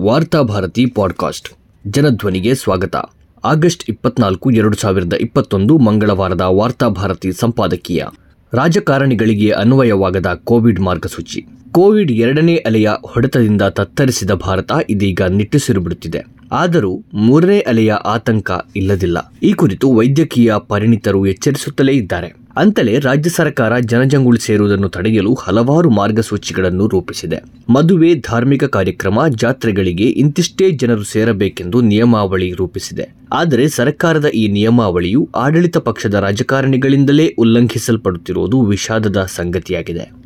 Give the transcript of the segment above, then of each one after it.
Varthabharati podcast. ಜನಧ್ವನಿಗೆ ಸ್ವಾಗತ. August ಇಪ್ಪತ್ನಾಲ್ಕು, ಎರಡು ಸಾವಿರದ ಇಪ್ಪತ್ತೊಂದು ಮಂಗಳವಾರದ ವಾರ್ತಾಭಾರತಿ ಸಂಪಾದಕೀಯ. ರಾಜಕಾರಣಿಗಳಿಗೆ ಅನ್ವಯವಾಗದ ಕೋವಿಡ್ ಮಾರ್ಗಸೂಚಿ. ಕೋವಿಡ್ ಎರಡನೇ ಅಲೆಯ ಹೊಡೆತದಿಂದ ತತ್ತರಿಸಿದ ಭಾರತ ಇದೀಗ ನಿಟ್ಟುಸಿರು ಬಿಡುತ್ತಿದೆ. ಆದರೂ ಮೂರನೇ ಅಲೆಯ ಆತಂಕ ಇಲ್ಲದಿಲ್ಲ. ಈ ಕುರಿತು ವೈದ್ಯಕೀಯ ಪರಿಣಿತರು ಎಚ್ಚರಿಸುತ್ತಲೇ ಇದ್ದಾರೆ. ಅಂತಲೇ ರಾಜ್ಯ ಸರ್ಕಾರ ಜನಜಂಗುಳಿ ಸೇರುವುದನ್ನು ತಡೆಯಲು ಹಲವಾರು ಮಾರ್ಗಸೂಚಿಗಳನ್ನು ರೂಪಿಸಿದೆ. ಮದುವೆ, ಧಾರ್ಮಿಕ ಕಾರ್ಯಕ್ರಮ, ಜಾತ್ರೆಗಳಿಗೆ ಇಂತಿಷ್ಟೇ ಜನರು ಸೇರಬೇಕೆಂದು ನಿಯಮಾವಳಿ ರೂಪಿಸಿದೆ. ಆದರೆ ಸರ್ಕಾರದ ಈ ನಿಯಮಾವಳಿಯು ಆಡಳಿತ ಪಕ್ಷದ ರಾಜಕಾರಣಿಗಳಿಂದಲೇ ಉಲ್ಲಂಘಿಸಲ್ಪಡುತ್ತಿರುವುದು ವಿಷಾದದ ಸಂಗತಿಯಾಗಿದೆ.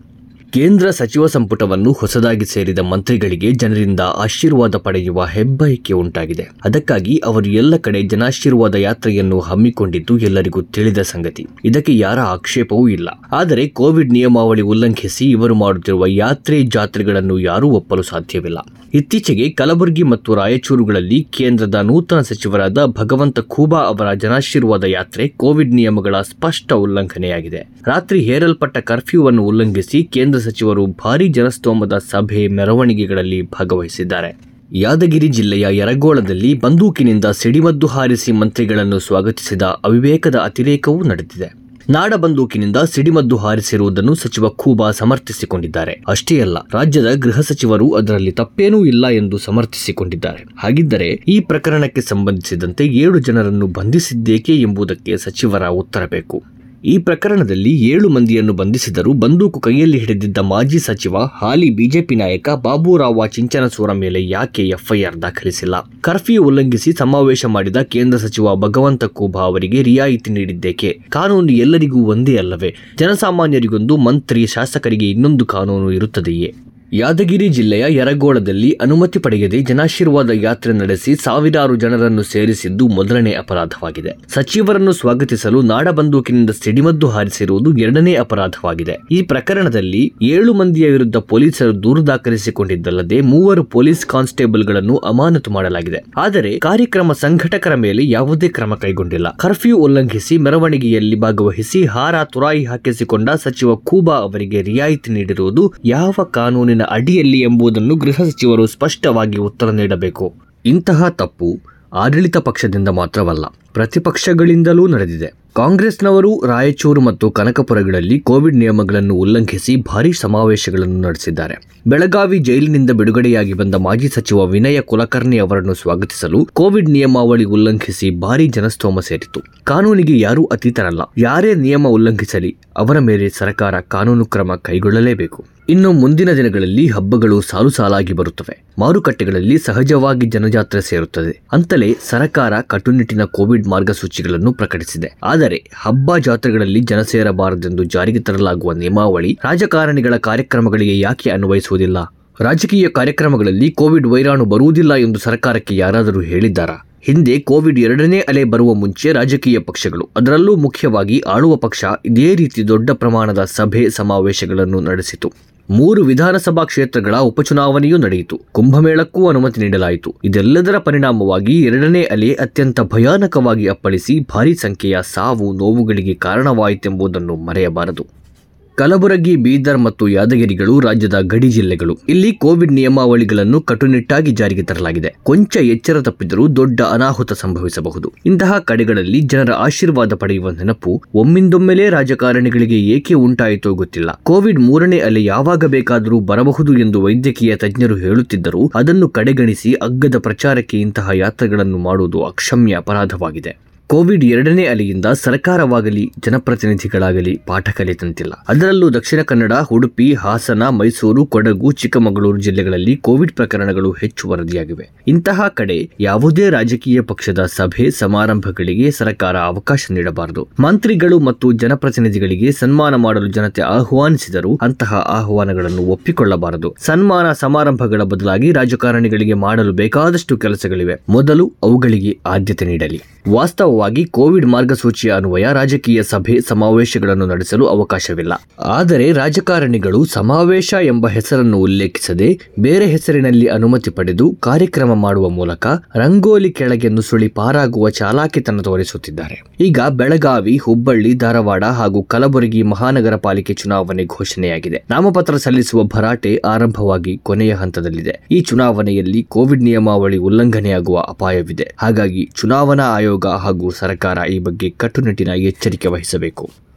ಕೇಂದ್ರ ಸಚಿವ ಸಂಪುಟವನ್ನು ಹೊಸದಾಗಿ ಸೇರಿದ ಮಂತ್ರಿಗಳಿಗೆ ಜನರಿಂದ ಆಶೀರ್ವಾದ ಪಡೆಯುವ ಹೆಬ್ಬಯಕೆ ಉಂಟಾಗಿದೆ. ಅದಕ್ಕಾಗಿ ಅವರು ಎಲ್ಲ ಕಡೆ ಜನಾಶೀರ್ವಾದ ಯಾತ್ರೆಯನ್ನು ಹಮ್ಮಿಕೊಂಡಿದ್ದು ಎಲ್ಲರಿಗೂ ತಿಳಿದ ಸಂಗತಿ. ಇದಕ್ಕೆ ಯಾರ ಆಕ್ಷೇಪವೂ ಇಲ್ಲ. ಆದರೆ ಕೋವಿಡ್ ನಿಯಮಾವಳಿ ಉಲ್ಲಂಘಿಸಿ ಇವರು ಮಾಡುತ್ತಿರುವ ಯಾತ್ರೆ ಜಾತ್ರೆಗಳನ್ನು ಯಾರೂ ಒಪ್ಪಲು ಸಾಧ್ಯವಿಲ್ಲ. ಇತ್ತೀಚೆಗೆ ಕಲಬುರಗಿ ಮತ್ತು ರಾಯಚೂರುಗಳಲ್ಲಿ ಕೇಂದ್ರದ ನೂತನ ಸಚಿವರಾದ ಭಗವಂತ ಖೂಬಾ ಅವರ ಜನಾಶೀರ್ವಾದ ಯಾತ್ರೆ ಕೋವಿಡ್ ನಿಯಮಗಳ ಸ್ಪಷ್ಟ ಉಲ್ಲಂಘನೆಯಾಗಿದೆ. ರಾತ್ರಿ ಹೇರಲ್ಪಟ್ಟ ಕರ್ಫ್ಯೂವನ್ನು ಉಲ್ಲಂಘಿಸಿ ಕೇಂದ್ರ ಸಚಿವರು ಭಾರೀ ಜನಸ್ತೋಮದ ಸಭೆ ಮೆರವಣಿಗೆಗಳಲ್ಲಿ ಭಾಗವಹಿಸಿದ್ದಾರೆ. ಯಾದಗಿರಿ ಜಿಲ್ಲೆಯ ಯರಗೋಳದಲ್ಲಿ ಬಂದೂಕಿನಿಂದ ಸಿಡಿಮದ್ದು ಹಾರಿಸಿ ಮಂತ್ರಿಗಳನ್ನು ಸ್ವಾಗತಿಸಿದ ಅವಿವೇಕದ ಅತಿರೇಕವೂ ನಡೆದಿದೆ. ನಾಡ ಬಂದೂಕಿನಿಂದ ಸಿಡಿಮದ್ದು ಹಾರಿಸಿರುವುದನ್ನು ಸಚಿವ ಖೂಬಾ ಸಮರ್ಥಿಸಿಕೊಂಡಿದ್ದಾರೆ. ಅಷ್ಟೇ ಅಲ್ಲ, ರಾಜ್ಯದ ಗೃಹ ಸಚಿವರು ಅದರಲ್ಲಿ ತಪ್ಪೇನೂ ಇಲ್ಲ ಎಂದು ಸಮರ್ಥಿಸಿಕೊಂಡಿದ್ದಾರೆ. ಹಾಗಿದ್ದರೆ ಈ ಪ್ರಕರಣಕ್ಕೆ ಸಂಬಂಧಿಸಿದಂತೆ ಏಳು ಜನರನ್ನು ಬಂಧಿಸಿದ್ದೇಕೆ ಎಂಬುದಕ್ಕೆ ಸಚಿವರ ಉತ್ತರ ಬೇಕು. ಈ ಪ್ರಕರಣದಲ್ಲಿ ಏಳು ಮಂದಿಯನ್ನು ಬಂಧಿಸಿದರೂ ಬಂದೂಕು ಕೈಯಲ್ಲಿ ಹಿಡಿದಿದ್ದ ಮಾಜಿ ಸಚಿವ, ಹಾಲಿ ಬಿಜೆಪಿ ನಾಯಕ ಬಾಬುರಾವ ಚಿಂಚನಸೂರ ಮೇಲೆ ಯಾಕೆ ಎಫ್ಐಆರ್ ದಾಖಲಿಸಿಲ್ಲ? ಕರ್ಫ್ಯೂ ಉಲ್ಲಂಘಿಸಿ ಸಮಾವೇಶ ಮಾಡಿದ ಕೇಂದ್ರ ಸಚಿವ ಭಗವಂತ ಖೂಬಾ ಅವರಿಗೆ ರಿಯಾಯಿತಿ ನೀಡಿದ್ದೇಕೆ? ಕಾನೂನು ಎಲ್ಲರಿಗೂ ಒಂದೇ ಅಲ್ಲವೇ? ಜನಸಾಮಾನ್ಯರಿಗೊಂದು, ಮಂತ್ರಿ, ಶಾಸಕರಿಗೆ ಇನ್ನೊಂದು ಕಾನೂನು ಇರುತ್ತದೆಯೇ? ಯಾದಗಿರಿ ಜಿಲ್ಲೆಯ ಯರಗೋಳದಲ್ಲಿ ಅನುಮತಿ ಪಡೆಯದೆ ಜನಾಶೀರ್ವಾದ ಯಾತ್ರೆ ನಡೆಸಿ ಸಾವಿರಾರು ಜನರನ್ನು ಸೇರಿಸಿದ್ದು ಮೊದಲನೇ ಅಪರಾಧವಾಗಿದೆ. ಸಚಿವರನ್ನು ಸ್ವಾಗತಿಸಲು ನಾಡ ಬಂದೂಕಿನಿಂದ ಸಿಡಿಮದ್ದು ಹಾರಿಸಿರುವುದು ಎರಡನೇ ಅಪರಾಧವಾಗಿದೆ. ಈ ಪ್ರಕರಣದಲ್ಲಿ ಏಳು ಮಂದಿಯ ವಿರುದ್ಧ ಪೊಲೀಸರು ದೂರು ದಾಖಲಿಸಿಕೊಂಡಿದ್ದಲ್ಲದೆ ಮೂವರು ಪೊಲೀಸ್ ಕಾನ್ಸ್ಟೇಬಲ್ಗಳನ್ನು ಅಮಾನತು ಮಾಡಲಾಗಿದೆ. ಆದರೆ ಕಾರ್ಯಕ್ರಮ ಸಂಘಟಕರ ಮೇಲೆ ಯಾವುದೇ ಕ್ರಮ ಕೈಗೊಂಡಿಲ್ಲ. ಕರ್ಫ್ಯೂ ಉಲ್ಲಂಘಿಸಿ ಮೆರವಣಿಗೆಯಲ್ಲಿ ಭಾಗವಹಿಸಿ ಹಾರ ತುರಾಯಿ ಹಾಕಿಸಿಕೊಂಡ ಸಚಿವ ಖೂಬಾ ಅವರಿಗೆ ರಿಯಾಯಿತಿ ನೀಡಿರುವುದು ಯಾವ ಕಾನೂನಿನ ಅಡಿಯಲ್ಲಿ ಎಂಬುದನ್ನು ಗೃಹ ಸಚಿವರು ಸ್ಪಷ್ಟವಾಗಿ ಉತ್ತರ ನೀಡಬೇಕು. ಇಂತಹ ತಪ್ಪು ಆಡಳಿತ ಪಕ್ಷದಿಂದ ಮಾತ್ರವಲ್ಲ, ಪ್ರತಿಪಕ್ಷಗಳಿಂದಲೂ ನಡೆದಿದೆ. ಕಾಂಗ್ರೆಸ್ನವರು ರಾಯಚೂರು ಮತ್ತು ಕನಕಪುರಗಳಲ್ಲಿ ಕೋವಿಡ್ ನಿಯಮಗಳನ್ನು ಉಲ್ಲಂಘಿಸಿ ಭಾರೀ ಸಮಾವೇಶಗಳನ್ನು ನಡೆಸಿದ್ದಾರೆ. ಬೆಳಗಾವಿ ಜೈಲಿನಿಂದ ಬಿಡುಗಡೆಯಾಗಿ ಬಂದ ಮಾಜಿ ಸಚಿವ ವಿನಯ ಕುಲಕರ್ಣಿ ಅವರನ್ನು ಸ್ವಾಗತಿಸಲು ಕೋವಿಡ್ ನಿಯಮಾವಳಿ ಉಲ್ಲಂಘಿಸಿ ಭಾರೀ ಜನಸ್ತೋಮ ಸೇರಿತು ಕಾನೂನಿಗೆ ಯಾರೂ ಅತೀತರಲ್ಲ, ಯಾರೇ ನಿಯಮ ಉಲ್ಲಂಘಿಸಲಿ, ಅವರ ಮೇಲೆ ಸರ್ಕಾರ ಕಾನೂನು ಕ್ರಮ ಕೈಗೊಳ್ಳಲೇಬೇಕು. ಇನ್ನು ಮುಂದಿನ ದಿನಗಳಲ್ಲಿ ಹಬ್ಬಗಳು ಸಾಲು ಸಾಲಾಗಿ ಬರುತ್ತವೆ. ಮಾರುಕಟ್ಟೆಗಳಲ್ಲಿ ಸಹಜವಾಗಿ ಜನಜಾತ್ರೆ ಸೇರುತ್ತದೆ. ಅಂತಲೇ ಸರ್ಕಾರ ಕಟ್ಟುನಿಟ್ಟಿನ ಕೋವಿಡ್ ಮಾರ್ಗಸೂಚಿಗಳನ್ನು ಪ್ರಕಟಿಸಿದೆ. ಆದರೆ ಹಬ್ಬ ಜಾತ್ರೆಗಳಲ್ಲಿ ಜನ ಸೇರಬಾರದೆಂದು ಜಾರಿಗೆ ತರಲಾಗುವ ನಿಯಮಾವಳಿ ರಾಜಕಾರಣಿಗಳ ಕಾರ್ಯಕ್ರಮಗಳಿಗೆ ಯಾಕೆ ಅನ್ವಯಿಸುವುದಿಲ್ಲ? ರಾಜಕೀಯ ಕಾರ್ಯಕ್ರಮಗಳಲ್ಲಿ ಕೋವಿಡ್ ವೈರಾಣು ಬರುವುದಿಲ್ಲ ಎಂದು ಸರ್ಕಾರಕ್ಕೆ ಯಾರಾದರೂ ಹೇಳಿದ್ದಾರಾ? ಹಿಂದೆ ಕೋವಿಡ್ ಎರಡನೇ ಅಲೆ ಬರುವ ಮುಂಚೆ ರಾಜಕೀಯ ಪಕ್ಷಗಳು, ಅದರಲ್ಲೂ ಮುಖ್ಯವಾಗಿ ಆಳುವ ಪಕ್ಷ, ಇದೇ ರೀತಿ ದೊಡ್ಡ ಪ್ರಮಾಣದ ಸಭೆ ಸಮಾವೇಶಗಳನ್ನು ನಡೆಸಿತು. ಮೂರು ವಿಧಾನಸಭಾ ಕ್ಷೇತ್ರಗಳ ಉಪಚುನಾವಣೆಯೂ ನಡೆಯಿತು. ಕುಂಭಮೇಳಕ್ಕೂ ಅನುಮತಿ ನೀಡಲಾಯಿತು. ಇದೆಲ್ಲದರ ಪರಿಣಾಮವಾಗಿ ಎರಡನೇ ಅಲೆ ಅತ್ಯಂತ ಭಯಾನಕವಾಗಿ ಅಪ್ಪಳಿಸಿ ಭಾರೀ ಸಂಖ್ಯೆಯ ಸಾವು ನೋವುಗಳಿಗೆ ಕಾರಣವಾಯಿತೆಂಬುದನ್ನು ಮರೆಯಬಾರದು. ಕಲಬುರಗಿ, ಬೀದರ್ ಮತ್ತು ಯಾದಗಿರಿಗಳು ರಾಜ್ಯದ ಗಡಿ ಜಿಲ್ಲೆಗಳು. ಇಲ್ಲಿ ಕೋವಿಡ್ ನಿಯಮಾವಳಿಗಳನ್ನು ಕಟ್ಟುನಿಟ್ಟಾಗಿ ಜಾರಿಗೆ ತರಲಾಗಿದೆ. ಕೊಂಚ ಎಚ್ಚರ ತಪ್ಪಿದರೂ ದೊಡ್ಡ ಅನಾಹುತ ಸಂಭವಿಸಬಹುದು. ಇಂತಹ ಕಡೆಗಳಲ್ಲಿ ಜನರ ಆಶೀರ್ವಾದ ಪಡೆಯುವ ನೆನಪು ಒಮ್ಮಿಂದೊಮ್ಮೆಲೇ ರಾಜಕಾರಣಿಗಳಿಗೆ ಏಕೆ ಉಂಟಾಯಿತೋ ಗೊತ್ತಿಲ್ಲ. ಕೋವಿಡ್ ಮೂರನೇ ಅಲೆ ಯಾವಾಗ ಬೇಕಾದರೂ ಬರಬಹುದು ಎಂದು ವೈದ್ಯಕೀಯ ತಜ್ಞರು ಹೇಳುತ್ತಿದ್ದರೂ ಅದನ್ನು ಕಡೆಗಣಿಸಿ ಅಗ್ಗದ ಪ್ರಚಾರಕ್ಕೆ ಇಂತಹ ಯಾತ್ರೆಗಳನ್ನು ಮಾಡುವುದು ಅಕ್ಷಮ್ಯ ಅಪರಾಧವಾಗಿದೆ. ಕೋವಿಡ್ ಎರಡನೇ ಅಲೆಯಿಂದ ಸರ್ಕಾರವಾಗಲಿ, ಜನಪ್ರತಿನಿಧಿಗಳಾಗಲಿ ಪಾಠ ಕಲಿತಂತಿಲ್ಲ ಅದರಲ್ಲೂ ದಕ್ಷಿಣ ಕನ್ನಡ, ಉಡುಪಿ, ಹಾಸನ, ಮೈಸೂರು, ಕೊಡಗು, ಚಿಕ್ಕಮಗಳೂರು ಜಿಲ್ಲೆಗಳಲ್ಲಿ ಕೋವಿಡ್ ಪ್ರಕರಣಗಳು ಹೆಚ್ಚು ವರದಿಯಾಗಿವೆ. ಇಂತಹ ಕಡೆ ಯಾವುದೇ ರಾಜಕೀಯ ಪಕ್ಷದ ಸಭೆ, ಸಮಾರಂಭಗಳಿಗೆ ಸರ್ಕಾರ ಅವಕಾಶ ನೀಡಬಾರದು. ಮಂತ್ರಿಗಳು ಮತ್ತು ಜನಪ್ರತಿನಿಧಿಗಳಿಗೆ ಸನ್ಮಾನ ಮಾಡಲು ಜನತೆ ಆಹ್ವಾನಿಸಿದರೂ ಅಂತಹ ಆಹ್ವಾನಗಳನ್ನು ಒಪ್ಪಿಕೊಳ್ಳಬಾರದು. ಸನ್ಮಾನ ಸಮಾರಂಭಗಳ ಬದಲಾಗಿ ರಾಜಕಾರಣಿಗಳಿಗೆ ಮಾಡಲು ಬೇಕಾದಷ್ಟು ಕೆಲಸಗಳಿವೆ. ಮೊದಲು ಅವುಗಳಿಗೆ ಆದ್ಯತೆ ನೀಡಲಿ. ವಾಸ್ತವವಾಗಿ ವಾಸ್ತವವಾಗಿ ಕೋವಿಡ್ ಮಾರ್ಗಸೂಚಿಯ ಅನ್ವಯ ರಾಜಕೀಯ ಸಭೆ ಸಮಾವೇಶಗಳನ್ನು ನಡೆಸಲು ಅವಕಾಶವಿಲ್ಲ. ಆದರೆ ರಾಜಕಾರಣಿಗಳು ಸಮಾವೇಶ ಎಂಬ ಹೆಸರನ್ನು ಉಲ್ಲೇಖಿಸದೆ ಬೇರೆ ಹೆಸರಿನಲ್ಲಿ ಅನುಮತಿ ಪಡೆದು ಕಾರ್ಯಕ್ರಮ ಮಾಡುವ ಮೂಲಕ ರಂಗೋಲಿ ಕೆಳಗೆ ನುಸುಳಿ ಪಾರಾಗುವ ಚಾಲಾಕಿತನ ತೋರಿಸುತ್ತಿದ್ದಾರೆ. ಈಗ ಬೆಳಗಾವಿ, ಹುಬ್ಬಳ್ಳಿ, ಧಾರವಾಡ ಹಾಗೂ ಕಲಬುರಗಿ ಮಹಾನಗರ ಪಾಲಿಕೆ ಚುನಾವಣೆ ಘೋಷಣೆಯಾಗಿದೆ. ನಾಮಪತ್ರ ಸಲ್ಲಿಸುವ ಭರಾಟೆ ಆರಂಭವಾಗಿ ಕೊನೆಯ ಹಂತದಲ್ಲಿದೆ. ಈ ಚುನಾವಣೆಯಲ್ಲಿ ಕೋವಿಡ್ ನಿಯಮಾವಳಿ ಉಲ್ಲಂಘನೆಯಾಗುವ ಅಪಾಯವಿದೆ. ಹಾಗಾಗಿ ಚುನಾವಣಾ ಆಯೋಗ ಹಾಗೂ ಸರ್ಕಾರ ಈ ಬಗ್ಗೆ ಕಟ್ಟುನಿಟ್ಟಿನ ಎಚ್ಚರಿಕೆ ವಹಿಸಬೇಕು.